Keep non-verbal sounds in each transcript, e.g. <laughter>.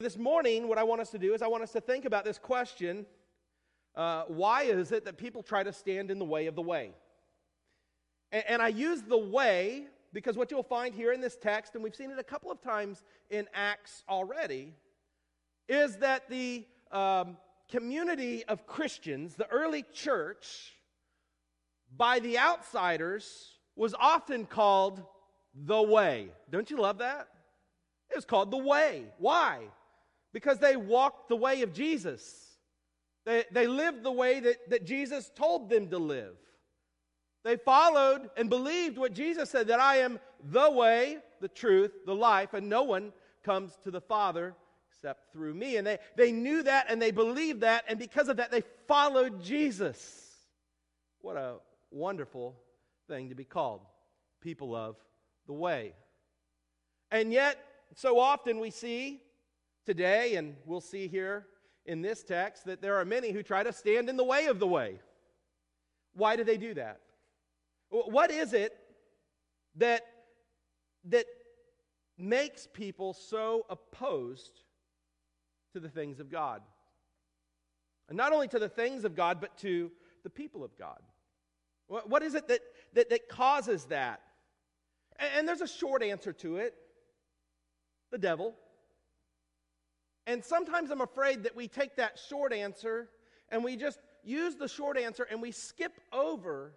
This morning, what I want us to do is I want us to think about this question uh, why is it that people try to stand in the way of the way? And, and I use the way because what you'll find here in this text, and we've seen it a couple of times in Acts already, is that the um, community of Christians, the early church, by the outsiders, was often called the way. Don't you love that? It was called the way. Why? Because they walked the way of Jesus. They, they lived the way that, that Jesus told them to live. They followed and believed what Jesus said that I am the way, the truth, the life, and no one comes to the Father except through me. And they, they knew that and they believed that, and because of that, they followed Jesus. What a wonderful thing to be called people of the way. And yet, so often we see today, and we'll see here in this text that there are many who try to stand in the way of the way. Why do they do that? What is it that, that makes people so opposed to the things of God? And not only to the things of God, but to the people of God. What is it that, that, that causes that? And, and there's a short answer to it the devil. And sometimes I'm afraid that we take that short answer and we just use the short answer and we skip over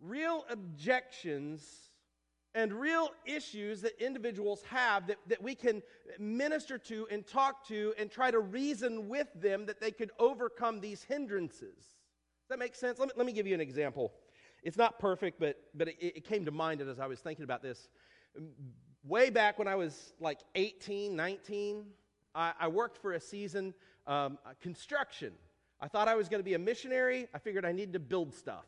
real objections and real issues that individuals have that, that we can minister to and talk to and try to reason with them that they could overcome these hindrances. Does that make sense? Let me, let me give you an example. It's not perfect, but, but it, it came to mind as I was thinking about this. Way back when I was like 18, 19, I, I worked for a season um, construction. I thought I was going to be a missionary. I figured I needed to build stuff.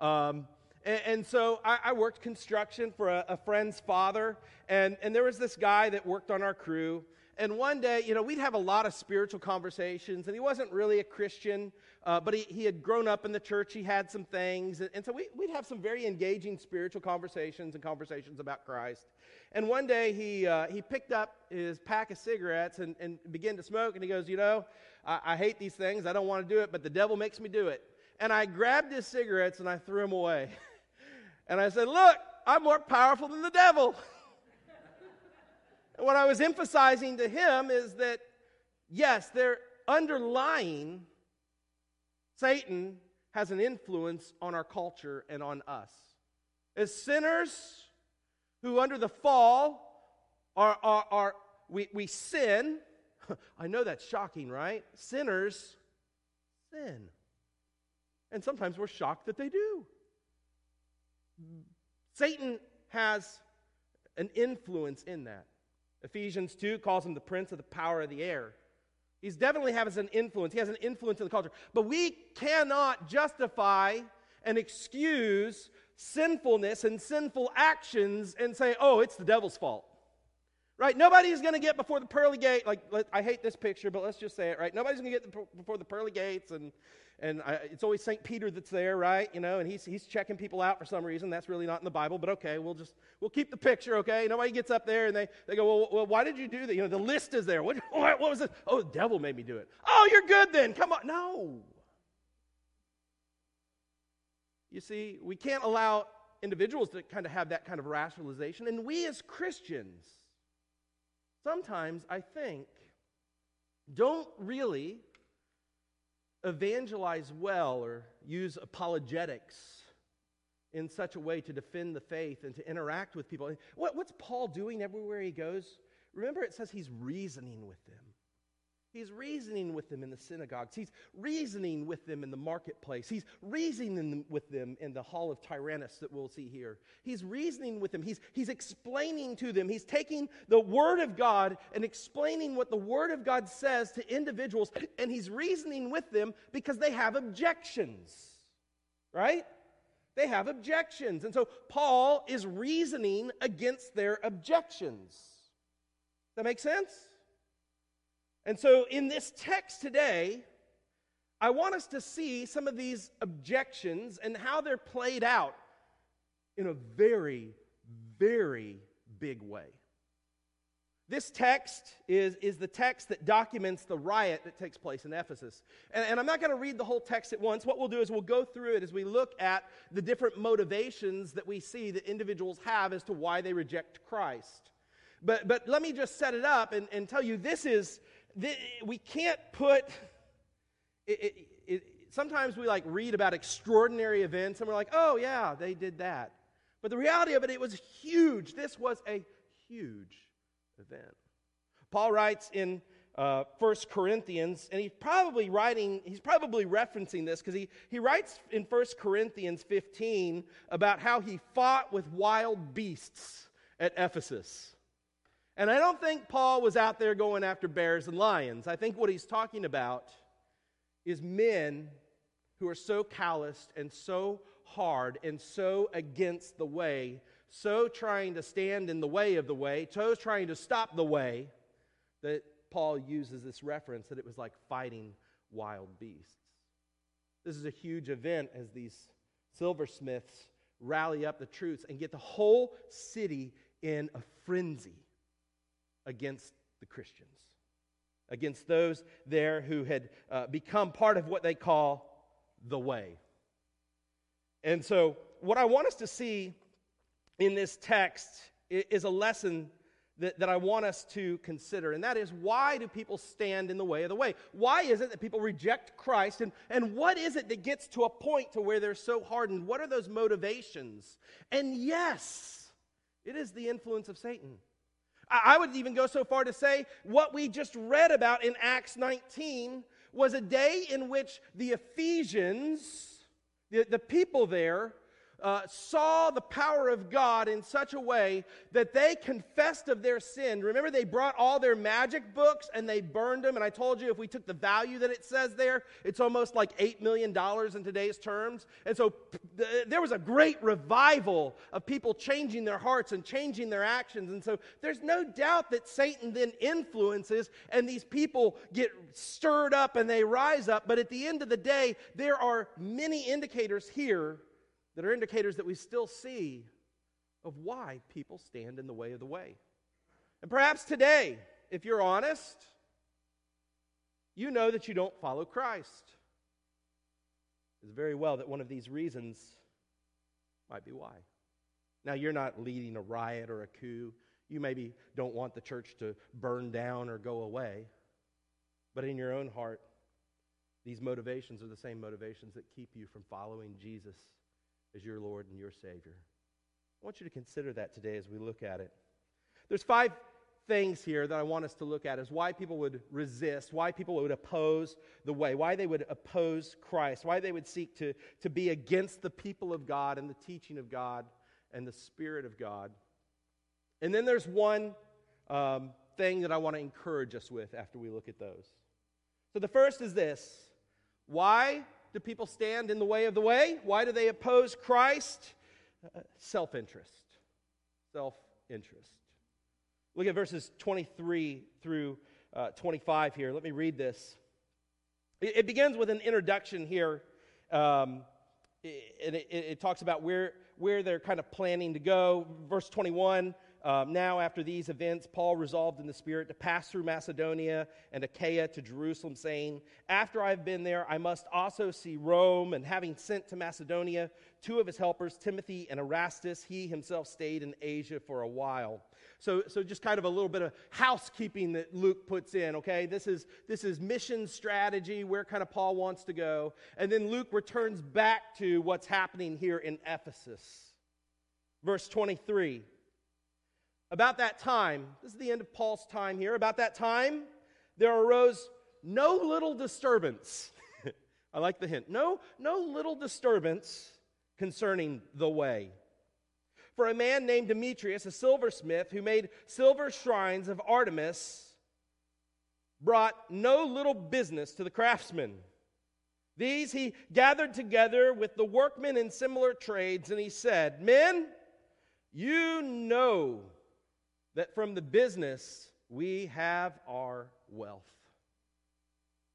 Um, and, and, so I, I, worked construction for a, a, friend's father. And, and there was this guy that worked on our crew. And one day, you know, we'd have a lot of spiritual conversations. And he wasn't really a Christian, uh, but he, he had grown up in the church. He had some things. And, and so we, we'd have some very engaging spiritual conversations and conversations about Christ. And one day he, uh, he picked up his pack of cigarettes and, and began to smoke. And he goes, You know, I, I hate these things. I don't want to do it, but the devil makes me do it. And I grabbed his cigarettes and I threw them away. <laughs> and I said, Look, I'm more powerful than the devil. <laughs> and what I was emphasizing to him is that, yes, they're underlying Satan has an influence on our culture and on us. As sinners, who under the fall are, are, are we, we sin. <laughs> I know that's shocking, right? Sinners sin. And sometimes we're shocked that they do. Satan has an influence in that. Ephesians 2 calls him the prince of the power of the air. He's definitely has an influence. He has an influence in the culture. But we cannot justify and excuse sinfulness and sinful actions and say, oh, it's the devil's fault. Right? Nobody's going to get before the pearly gate. Like, let, I hate this picture, but let's just say it, right? Nobody's going to get the, before the pearly gates, and, and I, it's always St. Peter that's there, right? You know, and he's, he's checking people out for some reason. That's really not in the Bible, but okay, we'll just, we'll keep the picture, okay? Nobody gets up there and they, they go, well, well why did you do that? You know, the list is there. What, <laughs> what, what was it? Oh, the devil made me do it. Oh, you're good then. Come on. No. You see, we can't allow individuals to kind of have that kind of rationalization. And we as Christians, sometimes I think, don't really evangelize well or use apologetics in such a way to defend the faith and to interact with people. What, what's Paul doing everywhere he goes? Remember, it says he's reasoning with them. He's reasoning with them in the synagogues. He's reasoning with them in the marketplace. He's reasoning with them in the hall of Tyrannus that we'll see here. He's reasoning with them. He's, he's explaining to them. He's taking the Word of God and explaining what the Word of God says to individuals, and he's reasoning with them because they have objections, right? They have objections. And so Paul is reasoning against their objections. That make sense? And so, in this text today, I want us to see some of these objections and how they're played out in a very, very big way. This text is, is the text that documents the riot that takes place in Ephesus. And, and I'm not going to read the whole text at once. What we'll do is we'll go through it as we look at the different motivations that we see that individuals have as to why they reject Christ. But, but let me just set it up and, and tell you this is, we can't put, it, it, it, sometimes we like read about extraordinary events and we're like, oh yeah, they did that. But the reality of it, it was huge. This was a huge event. Paul writes in uh, 1 Corinthians, and he's probably writing, he's probably referencing this because he, he writes in 1 Corinthians 15 about how he fought with wild beasts at Ephesus. And I don't think Paul was out there going after bears and lions. I think what he's talking about is men who are so calloused and so hard and so against the way so trying to stand in the way of the way, so trying to stop the way, that Paul uses this reference that it was like fighting wild beasts. This is a huge event as these silversmiths rally up the troops and get the whole city in a frenzy against the Christians, against those there who had uh, become part of what they call the way. And so, what I want us to see in this text is a lesson that, that I want us to consider, and that is why do people stand in the way of the way? Why is it that people reject Christ? And, and what is it that gets to a point to where they're so hardened? What are those motivations? And yes, it is the influence of Satan. I, would even go so far to say what we just read about in Acts 19 was a day in which the Ephesians, the, the people there, uh, saw the power of God in such a way that they confessed of their sin. Remember, they brought all their magic books and they burned them. And I told you if we took the value that it says there, it's almost like $8 million in today's terms. And so th- there was a great revival of people changing their hearts and changing their actions. And so there's no doubt that Satan then influences and these people get stirred up and they rise up. But at the end of the day, there are many indicators here that are indicators that we still see of why people stand in the way of the way. And perhaps today, if you're honest, you know that you don't follow Christ. It's very well that one of these reasons might be why. Now, you're not leading a riot or a coup. You maybe don't want the church to burn down or go away. But in your own heart, these motivations are the same motivations that keep you from following Jesus as your Lord and your Savior. I want you to consider that today as we look at it. There's five things here that I want us to look at is why people would resist, why people would oppose the way, why they would oppose Christ, why they would seek to, to be against the people of God and the teaching of God and the Spirit of God. And then there's one um, thing that I want to encourage us with after we look at those. So the first is this why do people stand in the way of the way? Why do they oppose Christ? Uh, Self interest. Self interest. Look at verses 23 through uh, 25 here. Let me read this. It, it begins with an introduction here. Um, it, it, it talks about where, where they're kind of planning to go. Verse 21 um, now, after these events, Paul resolved in the Spirit to pass through Macedonia and Achaia to Jerusalem, saying, After I've been there, I must also see Rome. And having sent to Macedonia two of his helpers, Timothy and Erastus, he himself stayed in Asia for a while. So, so just kind of a little bit of housekeeping that Luke puts in, okay? This is, this is mission strategy, where kind of Paul wants to go. And then Luke returns back to what's happening here in Ephesus. Verse 23. About that time, this is the end of Paul's time here. About that time, there arose no little disturbance. <laughs> I like the hint. No, no little disturbance concerning the way. For a man named Demetrius, a silversmith, who made silver shrines of Artemis, brought no little business to the craftsmen. These he gathered together with the workmen in similar trades, and he said, Men, you know that from the business we have our wealth.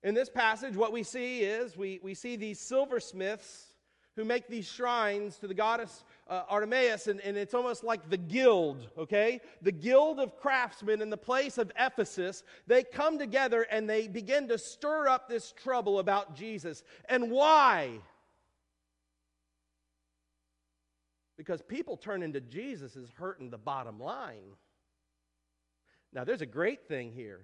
In this passage, what we see is we, we see these silversmiths who make these shrines to the goddess uh, Artemis, and, and it's almost like the guild, okay? The guild of craftsmen in the place of Ephesus, they come together and they begin to stir up this trouble about Jesus. And why? Because people turning to Jesus is hurting the bottom line. Now, there's a great thing here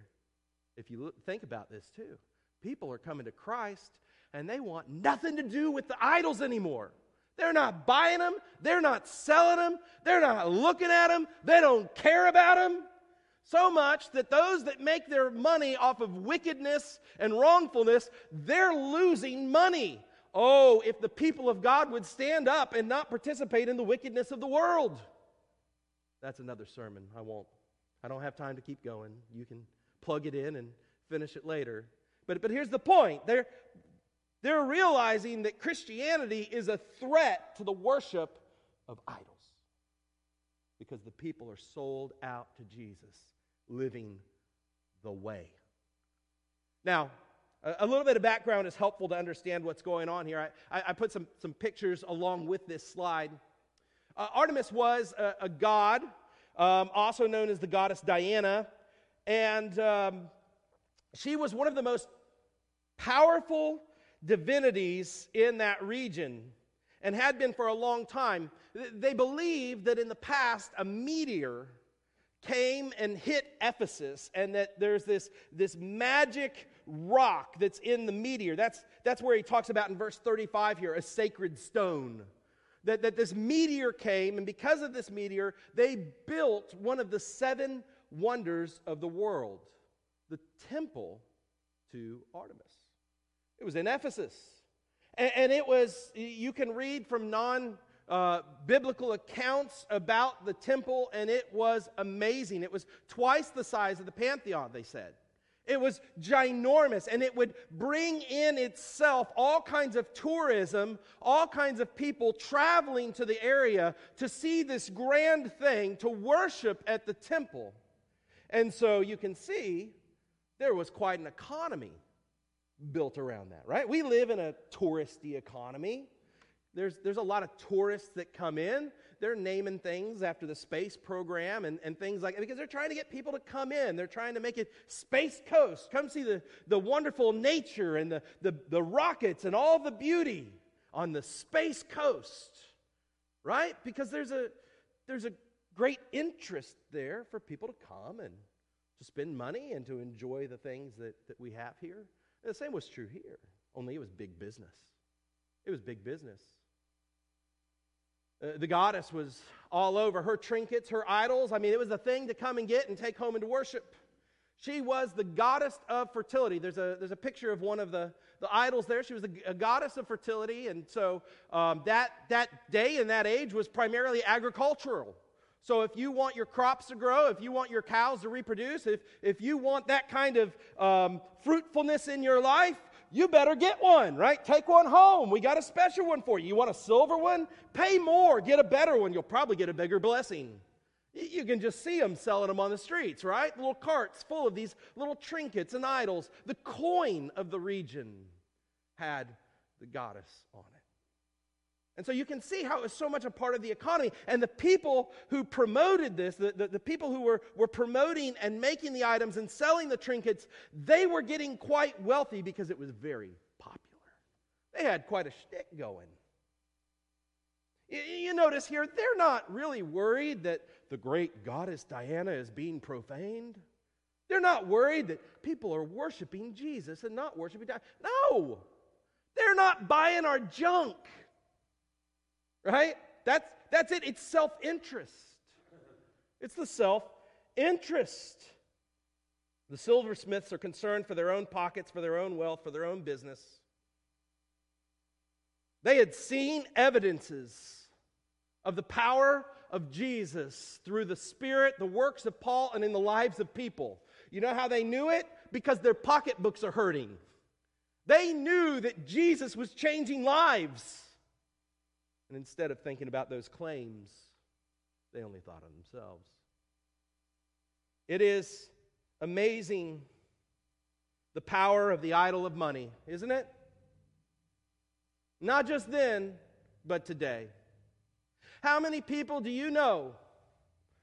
if you think about this too. People are coming to Christ and they want nothing to do with the idols anymore. They're not buying them, they're not selling them, they're not looking at them, they don't care about them. So much that those that make their money off of wickedness and wrongfulness, they're losing money. Oh, if the people of God would stand up and not participate in the wickedness of the world. That's another sermon. I won't. I don't have time to keep going. You can plug it in and finish it later. But, but here's the point they're, they're realizing that Christianity is a threat to the worship of idols because the people are sold out to Jesus, living the way. Now, a little bit of background is helpful to understand what's going on here. I, I put some, some pictures along with this slide. Uh, Artemis was a, a god, um, also known as the goddess Diana, and um, she was one of the most powerful divinities in that region and had been for a long time. They believe that in the past a meteor came and hit Ephesus and that there's this, this magic rock that's in the meteor. That's, that's where he talks about in verse 35 here a sacred stone. That, that this meteor came, and because of this meteor, they built one of the seven wonders of the world the temple to Artemis. It was in Ephesus. And, and it was, you can read from non uh, biblical accounts about the temple, and it was amazing. It was twice the size of the Pantheon, they said. It was ginormous, and it would bring in itself all kinds of tourism, all kinds of people traveling to the area to see this grand thing, to worship at the temple. And so you can see there was quite an economy built around that, right? We live in a touristy economy. There's, there's a lot of tourists that come in. They're naming things after the space program and, and things like that because they're trying to get people to come in. They're trying to make it Space Coast. Come see the, the wonderful nature and the, the, the rockets and all the beauty on the Space Coast, right? Because there's a, there's a great interest there for people to come and to spend money and to enjoy the things that, that we have here. And the same was true here, only it was big business. It was big business. Uh, the goddess was all over her trinkets, her idols. I mean, it was a thing to come and get and take home and to worship. She was the goddess of fertility. There's a, there's a picture of one of the, the idols there. She was a, a goddess of fertility. And so um, that, that day and that age was primarily agricultural. So if you want your crops to grow, if you want your cows to reproduce, if, if you want that kind of um, fruitfulness in your life, you better get one, right? Take one home. We got a special one for you. You want a silver one? Pay more. Get a better one. You'll probably get a bigger blessing. You can just see them selling them on the streets, right? Little carts full of these little trinkets and idols. The coin of the region had the goddess on it. And so you can see how it was so much a part of the economy. And the people who promoted this, the, the, the, people who were, were promoting and making the items and selling the trinkets, they were getting quite wealthy because it was very popular. They had quite a shtick going. You, you notice here, they're not really worried that the great goddess Diana is being profaned. They're not worried that people are worshiping Jesus and not worshiping Diana. No! They're not buying our junk. Right? That's, that's it. It's self interest. It's the self interest. The silversmiths are concerned for their own pockets, for their own wealth, for their own business. They had seen evidences of the power of Jesus through the Spirit, the works of Paul, and in the lives of people. You know how they knew it? Because their pocketbooks are hurting. They knew that Jesus was changing lives. And instead of thinking about those claims, they only thought of themselves. It is amazing the power of the idol of money, isn't it? Not just then, but today. How many people do you know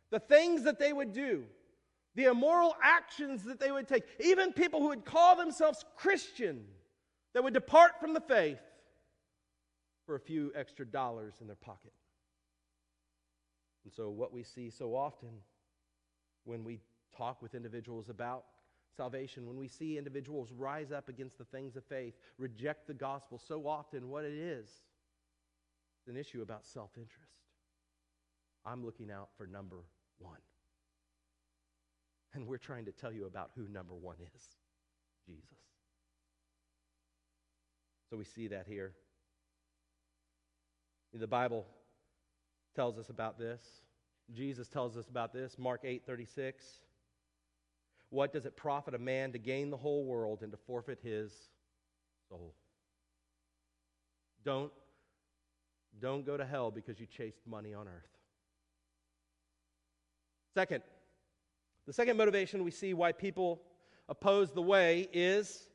the things that they would do, the immoral actions that they would take, even people who would call themselves Christian, that would depart from the faith for a few extra dollars in their pocket? And so, what we see so often when we talk with individuals about salvation, when we see individuals rise up against the things of faith, reject the gospel, so often what it is, it's an issue about self interest. I'm looking out for number one. And we're trying to tell you about who number one is Jesus. So we see that here. The Bible tells us about this. Jesus tells us about this. Mark 8 36. What does it profit a man to gain the whole world and to forfeit his soul? Don't, don't go to hell because you chased money on earth. Second, the second motivation we see why people oppose the way is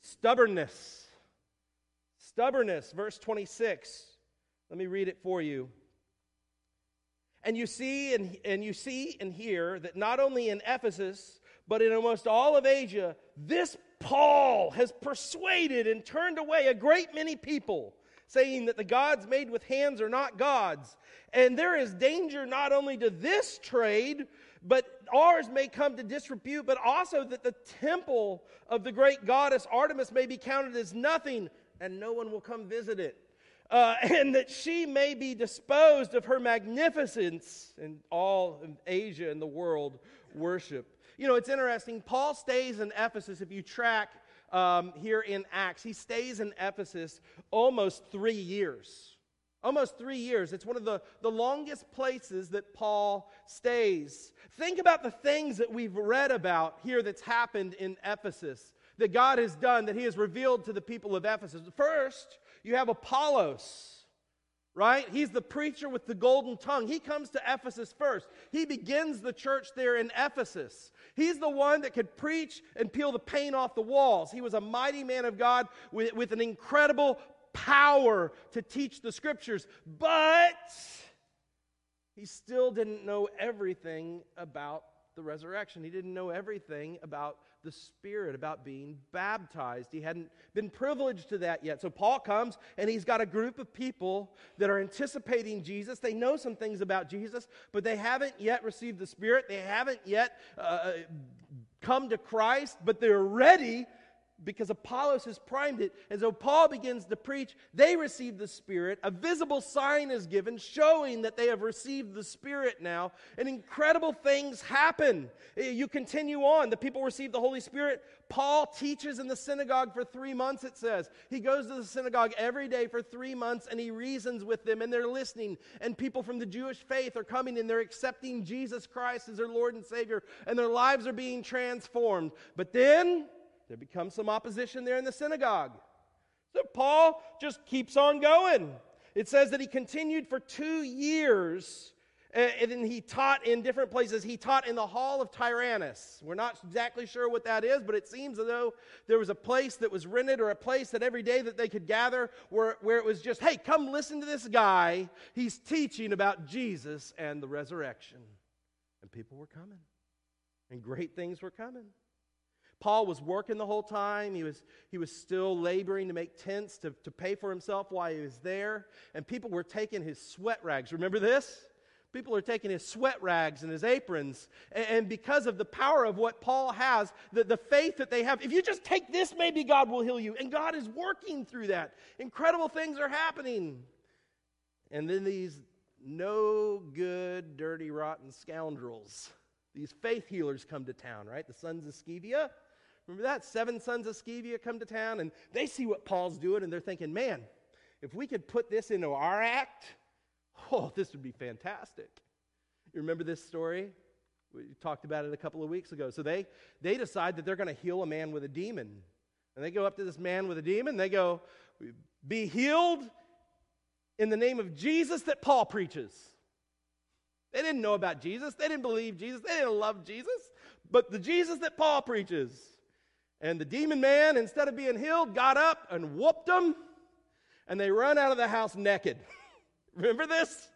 stubbornness. Stubbornness, verse 26. Let me read it for you. And you see and, and you see and hear that not only in Ephesus, but in almost all of Asia, this Paul has persuaded and turned away a great many people, saying that the gods made with hands are not gods. And there is danger not only to this trade, but ours may come to disrepute, but also that the temple of the great goddess Artemis may be counted as nothing, and no one will come visit it. Uh, <laughs> and that she may be disposed of her magnificence, and all of Asia and the world worship you know, it's interesting. Paul stays in Ephesus. If you track um, here in Acts, he stays in Ephesus almost three years. Almost three years. It's one of the, the longest places that Paul stays. Think about the things that we've read about here that's happened in Ephesus, that God has done, that he has revealed to the people of Ephesus. First, you have Apollos right? He's the preacher with the golden tongue. He comes to Ephesus first. He begins the church there in Ephesus. He's the one that could preach and peel the paint off the walls. He was a mighty man of God with, with an incredible power to teach the scriptures, but he still didn't know everything about the resurrection. He didn't know everything about the Spirit, about being baptized. He hadn't been privileged to that yet. So Paul comes and he's got a group of people that are anticipating Jesus. They know some things about Jesus, but they haven't yet received the Spirit. They haven't yet uh, come to Christ, but they're ready because Apollos has primed it. And so Paul begins to preach. They receive the Spirit. A visible sign is given showing that they have received the Spirit now. And incredible things happen. Eh, you continue on. The people receive the Holy Spirit. Paul teaches in the synagogue for three months, it says. He goes to the synagogue every day for three months and he reasons with them and they're listening. And people from the Jewish faith are coming and they're accepting Jesus Christ as their Lord and Savior. And their lives are being transformed. But then there becomes some opposition there in the synagogue. So Paul just keeps on going. It says that he continued for two years and then he taught in different places. He taught in the hall of Tyrannus. We're not exactly sure what that is, but it seems as though there was a place that was rented or a place that every day that they could gather where, where it was just, hey, come listen to this guy. He's teaching about Jesus and the resurrection. And people were coming, and great things were coming. Paul was working the whole time. He was, he was still laboring to make tents to, to pay for himself while he was there. And people were taking his sweat rags. Remember this? People are taking his sweat rags and his aprons. And, and because of the power of what Paul has, the, the faith that they have, if you just take this, maybe God will heal you. And God is working through that. Incredible things are happening. And then these no good, dirty, rotten scoundrels, these faith healers come to town, right? The sons of Sceva Remember that? Seven sons of Sceva come to town and they see what Paul's doing and they're thinking, man, if we could put this into our act, oh, this would be fantastic. You remember this story? We talked about it a couple of weeks ago. So they, they decide that they're going to heal a man with a demon. And they go up to this man with a demon. They go, Be healed in the name of Jesus that Paul preaches. They didn't know about Jesus. They didn't believe Jesus. They didn't love Jesus. But the Jesus that Paul preaches. And the demon man, instead of being healed, got up and whooped them, and they run out of the house naked. <laughs> Remember this?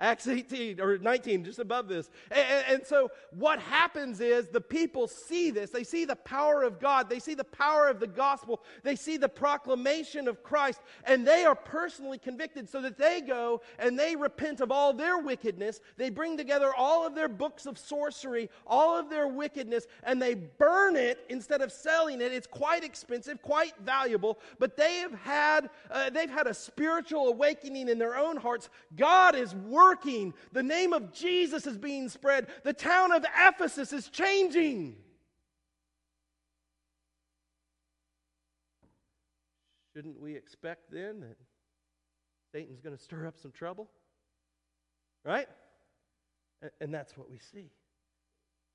Acts 18 or 19, just above this. And, and, so, what happens is the people see this. They see the power of God. They see the power of the gospel. They see the proclamation of Christ. And they are personally convicted so that they go and they repent of all their wickedness. They bring together all of their books of sorcery, all of their wickedness, and they burn it instead of selling it. It's quite expensive, quite valuable. But they have had, uh, they've had a spiritual awakening in their own hearts. God is working working. The name of Jesus is being spread. The town of Ephesus is changing. Shouldn't we expect then that Satan's going to stir up some trouble? Right? And that's what we see.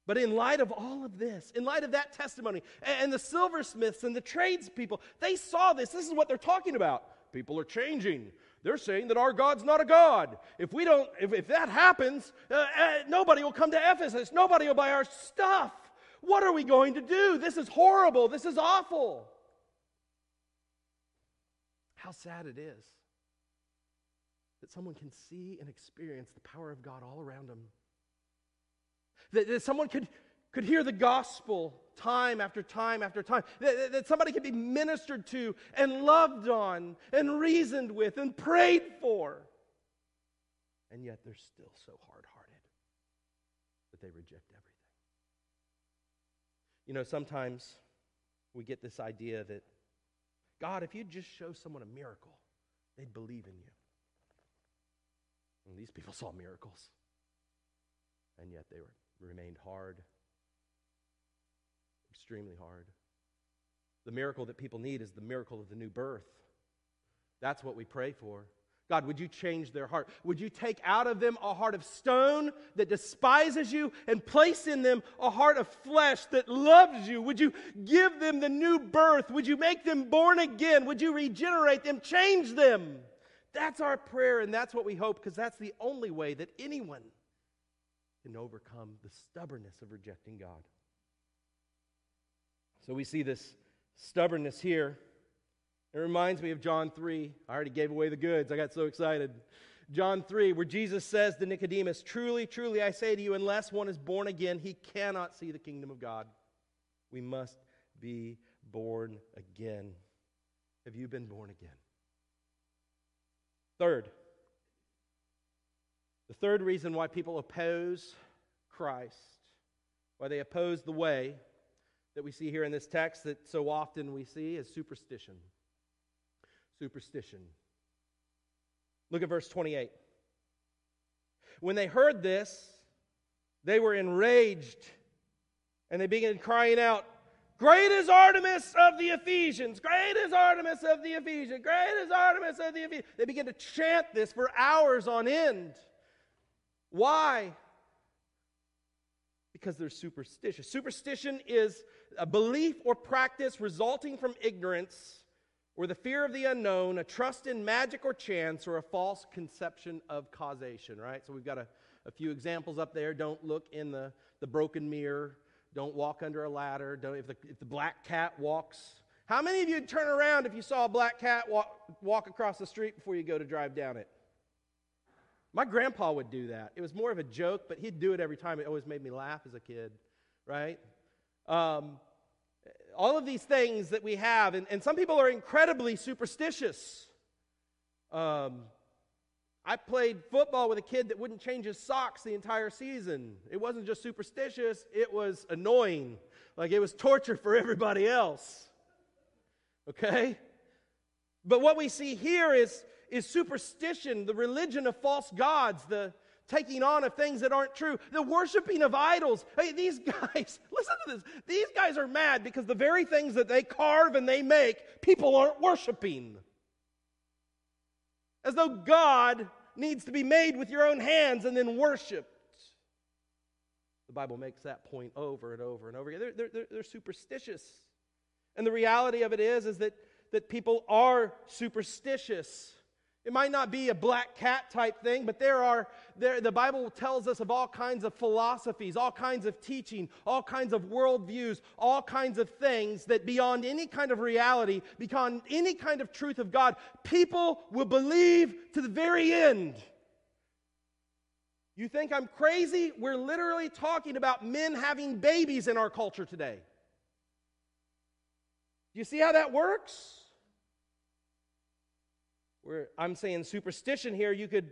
But in light of all of this, in light of that testimony, and the silversmiths and the tradespeople, they saw this. This is what they're talking about. People are changing. They're saying that our God's not a God. If we don't, if, if that happens, uh, uh, nobody will come to Ephesus. Nobody will buy our stuff. What are we going to do? This is horrible. This is awful. How sad it is that someone can see and experience the power of God all around them. That, that someone could could hear the gospel time after time after time, that, that, somebody could be ministered to and loved on and reasoned with and prayed for. And yet they're still so hard hearted that they reject everything. You know, sometimes we get this idea that, God, if you'd just show someone a miracle, they'd believe in you. And these people saw miracles, and yet they were, remained hard extremely hard. The miracle that people need is the miracle of the new birth. That's what we pray for. God, would you change their heart? Would you take out of them a heart of stone that despises you and place in them a heart of flesh that loves you? Would you give them the new birth? Would you make them born again? Would you regenerate them, change them? That's our prayer, and that's what we hope because that's the only way that anyone can overcome the stubbornness of rejecting God. So we see this stubbornness here. It reminds me of John 3. I already gave away the goods. I got so excited. John 3, where Jesus says to Nicodemus, Truly, truly, I say to you, unless one is born again, he cannot see the kingdom of God. We must be born again. Have you been born again? Third, the third reason why people oppose Christ, why they oppose the way, that we see here in this text that so often we see is superstition. Superstition. Look at verse 28. When they heard this, they were enraged and they began crying out, Great is Artemis of the Ephesians! Great is Artemis of the Ephesians! Great is Artemis of the Ephesians! They began to chant this for hours on end. Why? Because they're superstitious. Superstition is a belief or practice resulting from ignorance or the fear of the unknown, a trust in magic or chance, or a false conception of causation, right? So we've got a, a few examples up there. Don't look in the, the broken mirror. Don't walk under a ladder. Don't, if, the, if the black cat walks. How many of you would turn around if you saw a black cat walk, walk across the street before you go to drive down it? My grandpa would do that. It was more of a joke, but he'd do it every time. It always made me laugh as a kid, right? Um, all of these things that we have, and, and some people are incredibly superstitious. Um, I played football with a kid that wouldn't change his socks the entire season. It wasn't just superstitious, it was annoying. Like it was torture for everybody else. Okay? But what we see here is, is superstition, the religion of false gods, the, taking on of things that aren't true, the worshiping of idols. Hey, these <laughs> guys, listen to this. These guys are mad because the very things that they carve and they make, people aren't worshiping. As though God needs to be made with your own hands and then worshiped. The Bible makes that point over and over and over again. They're, they're, they're superstitious. And the reality of it is, is that, that people are superstitious. It might not be a black cat type thing, but there are, there, the Bible tells us of all kinds of philosophies, all kinds of teaching, all kinds of worldviews, all kinds of things that beyond any kind of reality, beyond any kind of truth of God, people will believe to the very end. You think I'm crazy? We're literally talking about men having babies in our culture today. Do you see how that works? Where I'm saying superstition here, you could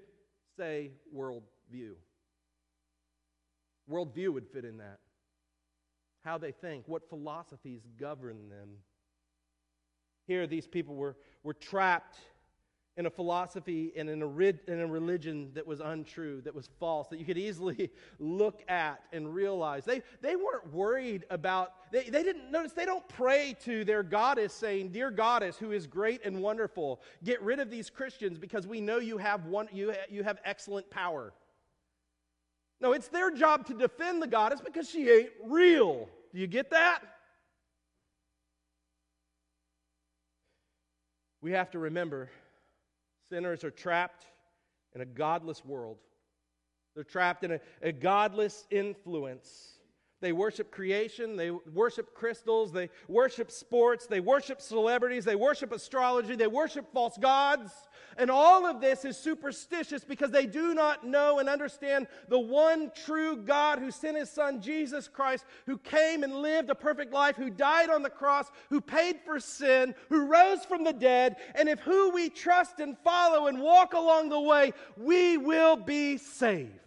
say worldview. Worldview would fit in that. How they think, what philosophies govern them. Here, these people were, were trapped in a philosophy and in a, in a religion that was untrue, that was false, that you could easily <laughs> look at and realize. They, they weren't worried about, they, they didn't notice, they don't pray to their goddess saying, Dear goddess, who is great and wonderful, get rid of these Christians because we know you have, one, you, you have excellent power. No, it's their job to defend the goddess because she ain't real. Do you get that? We have to remember Sinners are trapped in a godless world. They're trapped in a, a, godless influence. They worship creation, they worship crystals, they worship sports, they worship celebrities, they worship astrology, they worship false gods. And all of this is superstitious because they do not know and understand the one true God who sent his son Jesus Christ, who came and lived a perfect life, who died on the cross, who paid for sin, who rose from the dead. And if who we trust and follow and walk along the way, we will be saved.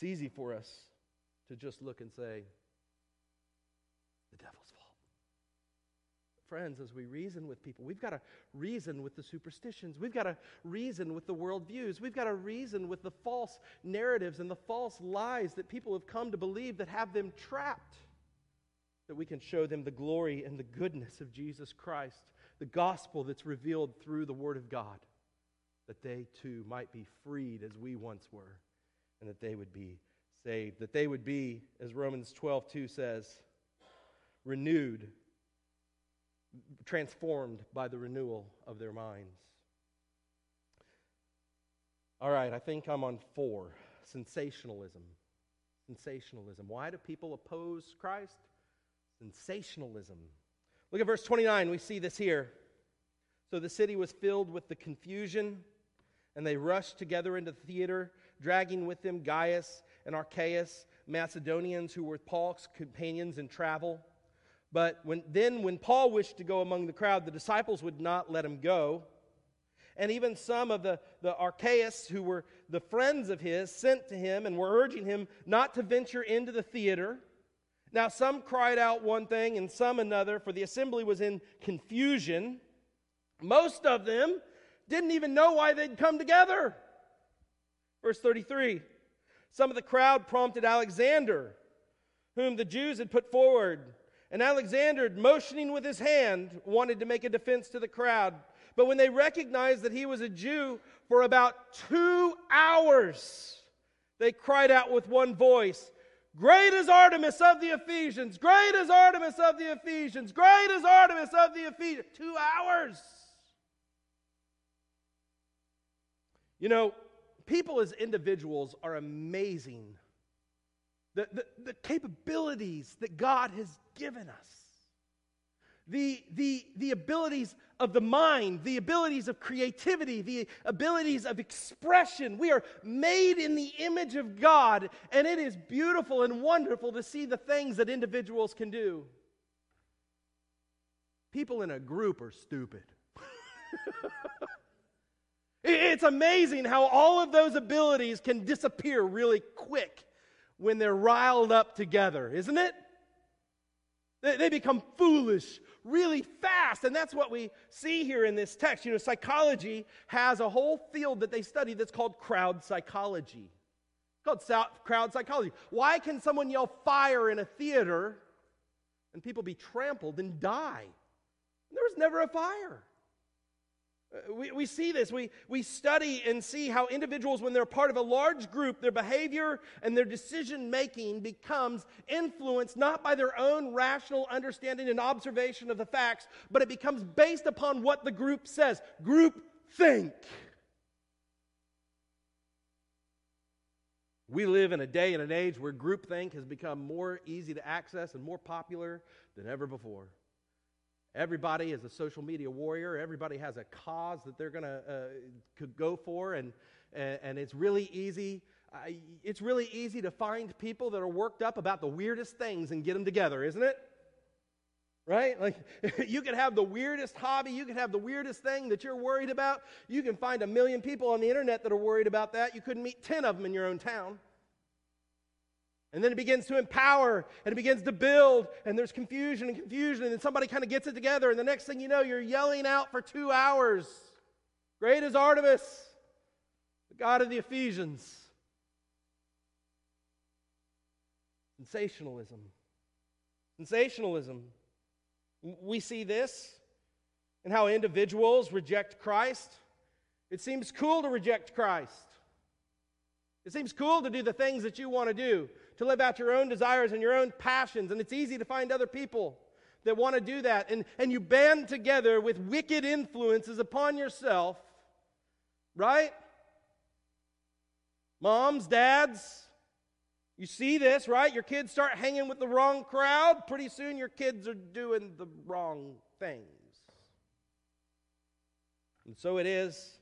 It's easy for us to just look and say, the devil's fault. friends, as we reason with people, we've got to reason with the superstitions. We've got to reason with the worldviews. We've got to reason with the false narratives and the false lies that people have come to believe that have them trapped. That we can show them the glory and the goodness of Jesus Christ, the gospel that's revealed through the Word of God, that they too might be freed as we once were, and that they would be saved. That they would be, as Romans 12 2 says, renewed transformed by the renewal of their minds. All right, I think I'm on four sensationalism. Sensationalism. Why do people oppose Christ? Sensationalism. Look at verse 29. We see this here. So the city was filled with the confusion, and they rushed together into the theater, dragging with them Gaius and Archias, Macedonians who were Paul's companions in travel. But when, then, when Paul wished to go among the crowd, the disciples would not let him go. And even some of the, the Archias, who were the friends of his, sent to him and were urging him not to venture into the theater. Now, some cried out one thing and some another, for the assembly was in confusion. Most of them didn't even know why they'd come together. Verse 33 Some of the crowd prompted Alexander, whom the Jews had put forward and Alexander, motioning with his hand, wanted to make a defense to the crowd. But when they recognized that he was a Jew, for about two hours, they cried out with one voice Great is Artemis of the Ephesians! Great is Artemis of the Ephesians! Great is Artemis of the Ephesians! Two hours. You know, people as individuals are amazing the, the, the capabilities that God has given us, the, the, the abilities of the mind, the abilities of creativity, the abilities of expression. We are made in the image of God, and it is beautiful and wonderful to see the things that individuals can do. People in a group are stupid. <laughs> it's amazing how all of those abilities can disappear really quick when they're riled up together, isn't it? They become foolish really fast. And that's what we see here in this text. You know, psychology has a whole field that they study that's called crowd psychology. It's called crowd psychology. Why can someone yell fire in a theater and people be trampled and die? There was never a fire. Uh, we, we see this. We, we study and see how individuals, when they're part of a large group, their behavior and their decision making becomes influenced not by their own rational understanding and observation of the facts, but it becomes based upon what the group says. Group think. We live in a day and an age where groupthink has become more easy to access and more popular than ever before. Everybody is a social media warrior. Everybody has a cause that they're going to uh, go for, and, and it's really easy. It's really easy to find people that are worked up about the weirdest things and get them together, isn't it? Right? Like, <laughs> you can have the weirdest hobby, you can have the weirdest thing that you're worried about. You can find a million people on the internet that are worried about that. You couldn't meet 10 of them in your own town. And then it begins to empower and it begins to build, and there's confusion and confusion, and then somebody kind of gets it together, and the next thing you know, you're yelling out for two hours Great is Artemis, the God of the Ephesians. Sensationalism. Sensationalism. We see this in how individuals reject Christ. It seems cool to reject Christ. It seems cool to do the things that you want to do to live out your own desires and your own passions. And it's easy to find other people that want to do that. And, and you band together with wicked influences upon yourself, right? Moms, dads, you see this, right? Your kids start hanging with the wrong crowd. Pretty soon your kids are doing the wrong things. And so it is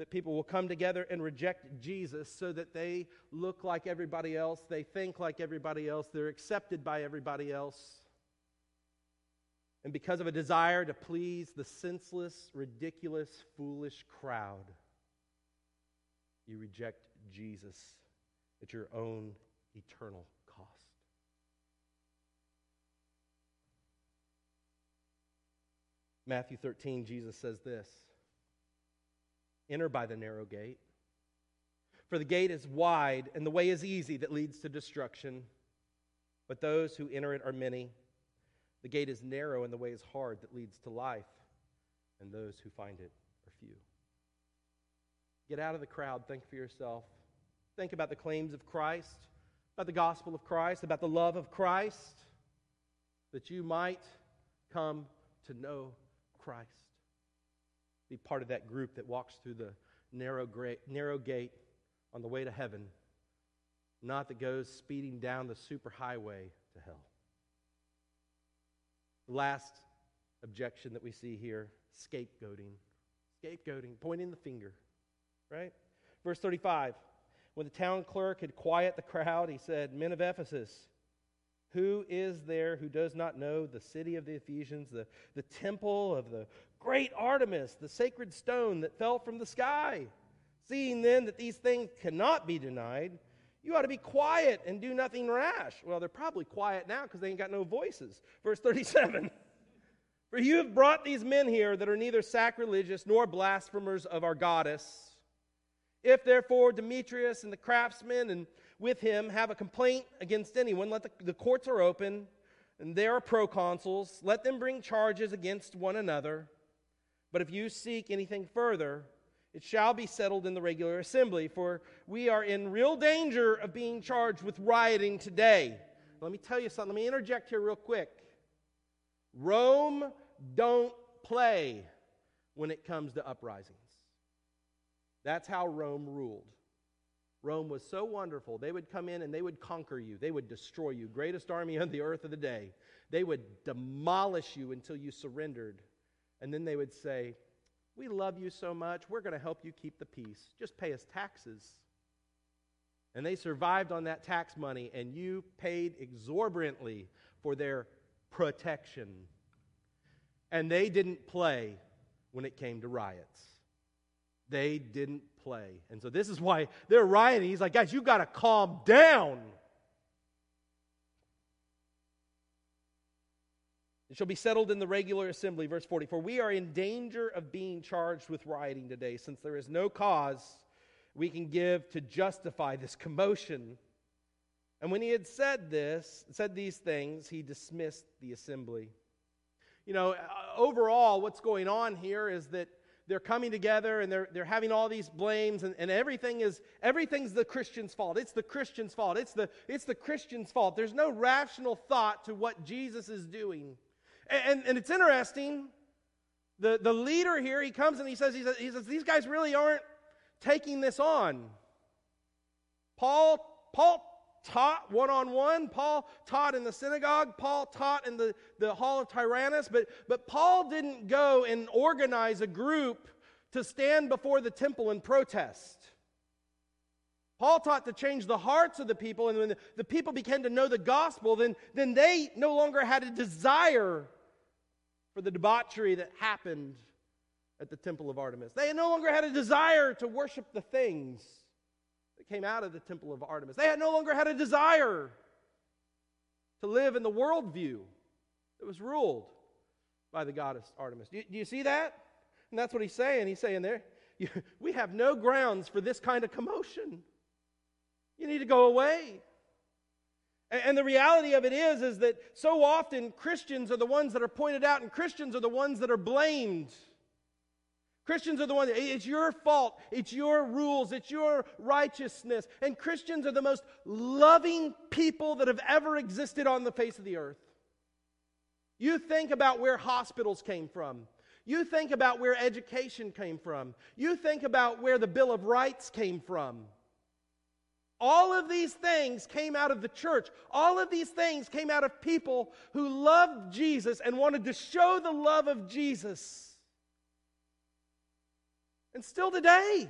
that people will come together and reject Jesus so that they look like everybody else, they think like everybody else, they're accepted by everybody else. And because of a desire to please the senseless, ridiculous, foolish crowd, you reject Jesus at your own eternal cost. Matthew 13, Jesus says this. Enter by the narrow gate. For the gate is wide and the way is easy that leads to destruction, but those who enter it are many. The gate is narrow and the way is hard that leads to life, and those who find it are few. Get out of the crowd, think for yourself. Think about the claims of Christ, about the gospel of Christ, about the love of Christ, that you might come to know Christ be part of that group that walks through the narrow, narrow gate on the way to heaven, not that goes speeding down the superhighway to hell. Last objection that we see here scapegoating. Scapegoating, pointing the finger, right? Verse 35 When the town clerk had quieted the crowd, he said, Men of Ephesus, who is there who does not know the city of the Ephesians, the, the temple of the great Artemis, the sacred stone that fell from the sky? Seeing then that these things cannot be denied, you ought to be quiet and do nothing rash. Well, they're probably quiet now because they ain't got no voices. Verse 37 <laughs> For you have brought these men here that are neither sacrilegious nor blasphemers of our goddess. If therefore Demetrius and the craftsmen and with him have a complaint against anyone, let the, the courts are open, and there are proconsuls. Let them bring charges against one another. But if you seek anything further, it shall be settled in the regular assembly, for we are in real danger of being charged with rioting today. Let me tell you something. Let me interject here real quick. Rome don't play when it comes to uprisings. That's how Rome ruled. Rome was so wonderful. They would come in and they would conquer you. They would destroy you. Greatest army on the earth of the day. They would demolish you until you surrendered. And then they would say, We love you so much. We're going to help you keep the peace. Just pay us taxes. And they survived on that tax money, and you paid exorbitantly for their protection. And they didn't play when it came to riots. They didn't play. And so this is why they're rioting. He's like, guys, you got to calm down. It shall be settled in the regular assembly, verse 40. For we are in danger of being charged with rioting today, since there is no cause we can give to justify this commotion. And when he had said this, said these things, he dismissed the assembly. You know, uh, overall, what's going on here is that they're coming together and they're, they're having all these blames and, and everything is everything's the christian's fault. It's the christian's fault. It's the it's the christian's fault. There's no rational thought to what jesus is doing. And, and, and it's interesting. The, the leader here he comes and he says, he says he says these guys really aren't taking this on. Paul paul taught one on one. Paul taught in the synagogue. Paul taught in the, the hall of Tyrannus. But, but Paul didn't go and organize a group to stand before the temple and protest. Paul taught to change the hearts of the people, and when the, the people began to know the gospel, then, then they no longer had a desire for the debauchery that happened at the temple of Artemis. They no longer had a desire to worship the things that came out of the temple of Artemis. They had no longer had a desire to live in the worldview that was ruled by the goddess Artemis. Do you, do you see that? And that's what he's saying. He's saying there, <laughs> we have no grounds for this kind of commotion. You need to go away. And the reality of it is, is that so often Christians are the ones that are pointed out, and Christians are the ones that are blamed. Christians are the ones, it's your fault, it's your rules, it's your righteousness. And Christians are the most loving people that have ever existed on the face of the earth. You think about where hospitals came from. You think about where education came from. You think about where the Bill of Rights came from. All of these things came out of the church. All of these things came out of people who loved Jesus and wanted to show the love of Jesus. And still today,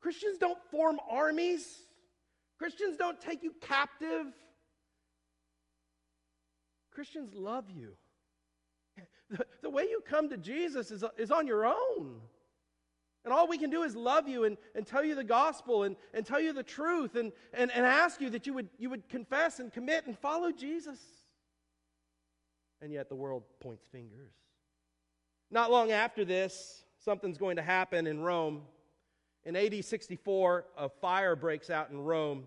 Christians don't form armies, Christians don't take you captive. Christians love you. <laughs> The, the way you come to Jesus is, is on your own. And all we can do is love you and, and tell you the gospel and, and tell you the truth and, and, and ask you that you would, you would confess and commit and follow Jesus. And yet the world points fingers. Not long after this, something's going to happen in Rome. In AD 64, a fire breaks out in Rome.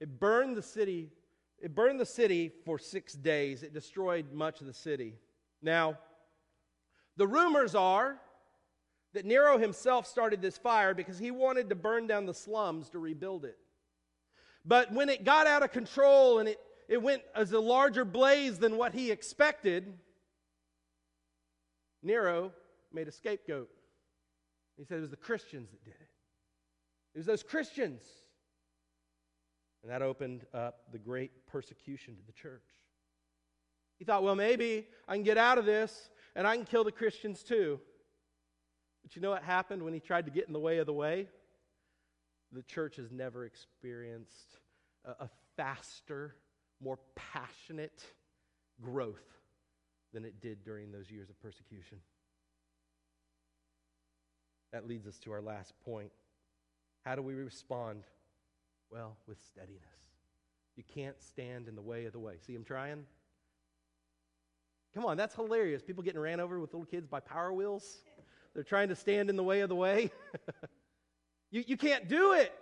It burned the city. It burned the city for six days. It destroyed much of the city. Now, the rumors are that Nero himself started this fire because he wanted to burn down the slums to rebuild it. But when it got out of control and it, it went as a larger blaze than what he expected, Nero made a scapegoat. He said it was the Christians that did it. It was those Christians. And that opened up the great persecution to the church. He thought, well, maybe I can get out of this and I can kill the Christians too. But you know what happened when he tried to get in the way of the way? The church has never experienced a, a faster, more passionate growth than it did during those years of persecution. That leads us to our last point. How do we respond? Well, with steadiness. You can't stand in the way of the way. See, I'm trying. Come on, that's hilarious. People getting ran over with little kids by power wheels. They're trying to stand in the way of the way. <laughs> you, you can't do it.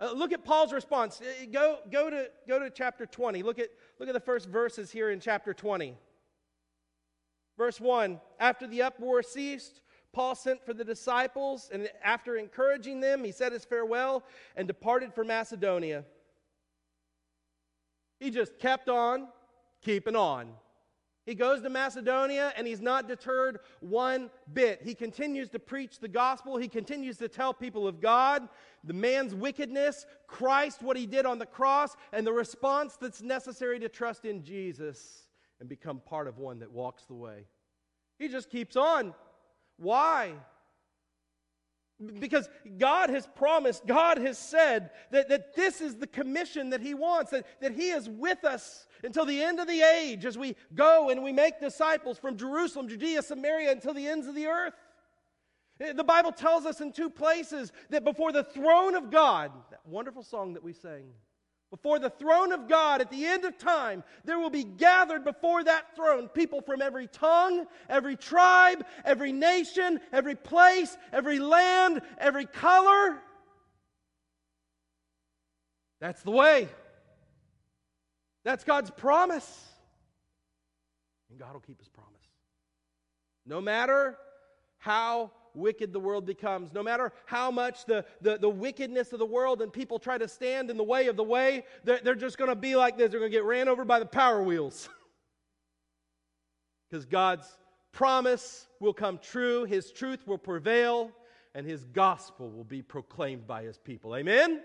Uh, look at Paul's response. Uh, go, go, to, go to chapter 20. Look at, look at the first verses here in chapter 20. Verse 1 After the uproar ceased, Paul sent for the disciples, and after encouraging them, he said his farewell and departed for Macedonia. He just kept on keeping on. He goes to Macedonia and he's not deterred one bit. He continues to preach the gospel. He continues to tell people of God, the man's wickedness, Christ, what he did on the cross, and the response that's necessary to trust in Jesus and become part of one that walks the way. He just keeps on. Why? Because God has promised, God has said that, that this is the commission that He wants, that, that He is with us until the end of the age as we go and we make disciples from Jerusalem, Judea, Samaria, until the ends of the earth. Eh, the Bible tells us in two places that before the throne of God, that wonderful song that we sang, before the throne of God at the end of time, there will be gathered before that throne people from every tongue, every tribe, every nation, every place, every land, every color. That's the way. That's God's promise. And God will keep his promise. No matter how wicked the world becomes, no matter how much the, the, the wickedness of the world and people try to stand in the way of the way, they're, they're just going to be like this. They're going to get ran over by the power wheels. <laughs> Because God's promise will come true, His truth will prevail, and His gospel will be proclaimed by His people. Amen?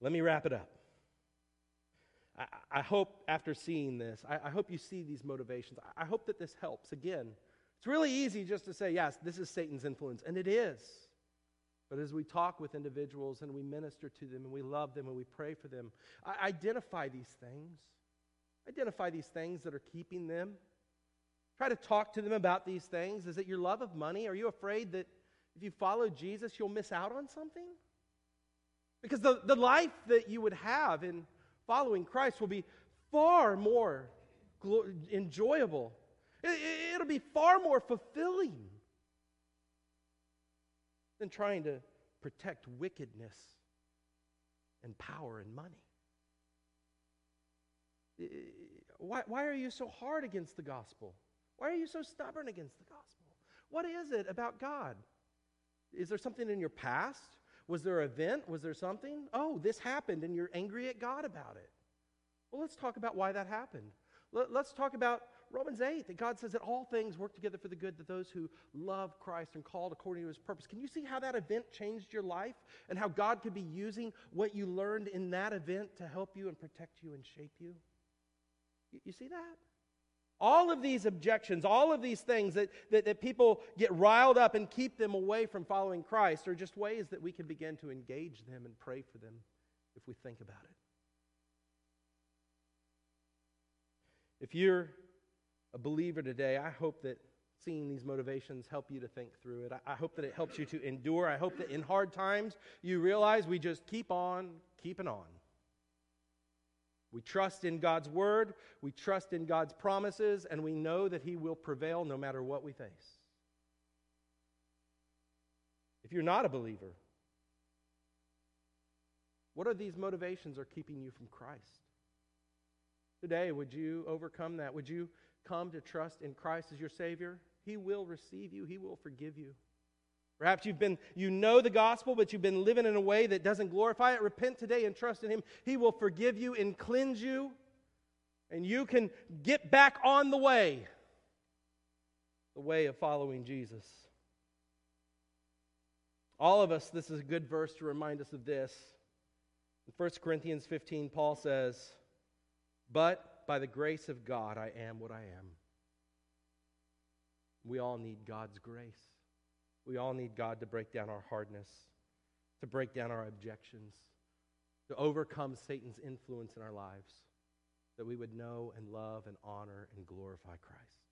Let me wrap it up. I, I hope after seeing this, I, I, hope you see these motivations. I, I hope that this helps. Again, it's really easy just to say, yes, this is Satan's influence, and it is. But as we talk with individuals and we minister to them and we love them and we pray for them, identify these things. Identify these things that are keeping them. Try to talk to them about these things. Is it your love of money? Are you afraid that if you follow Jesus, you'll miss out on something? Because the, the life that you would have in following Christ will be far more glo- enjoyable. It, it'll be far more fulfilling than trying to protect wickedness and power and money. Why, why are you so hard against the gospel? Why are you so stubborn against the gospel? What is it about God? Is there something in your past? Was there an event? Was there something? Oh, this happened and you're angry at God about it. Well, let's talk about why that happened. Let, us talk about Romans 8, that God says that all things work together for the good to those who love Christ and called according to his purpose. Can you see how that event changed your life and how God could be using what you learned in that event to help you and protect you and shape you? You, you see that? All of these objections, all of these things that, that, that people get riled up and keep them away from following Christ are just ways that we can begin to engage them and pray for them if we think about it. If you're a believer today, I hope that seeing these motivations help you to think through it. I, hope that it helps you to endure. I hope that in hard times you realize we just keep on keeping on. We trust in God's word, we trust in God's promises, and we know that He will prevail no matter what we face. If you're not a believer, what are these motivations are keeping you from Christ? Today, would you overcome that? Would you come to trust in Christ as your Savior? He will receive you, He will forgive you. Perhaps you've been, you know the gospel, but you've been living in a way that doesn't glorify it. Repent today and trust in Him. He will forgive you and cleanse you, and you can get back on the way the way of following Jesus. All of us, this is a good verse to remind us of this. In 1 Corinthians 15, Paul says, But by the grace of God, I am what I am. We all need God's grace. We all need God to break down our hardness, to break down our objections, to overcome Satan's influence in our lives, that we would know and love and honor and glorify Christ.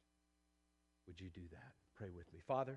Would you do that? Pray with me. Father,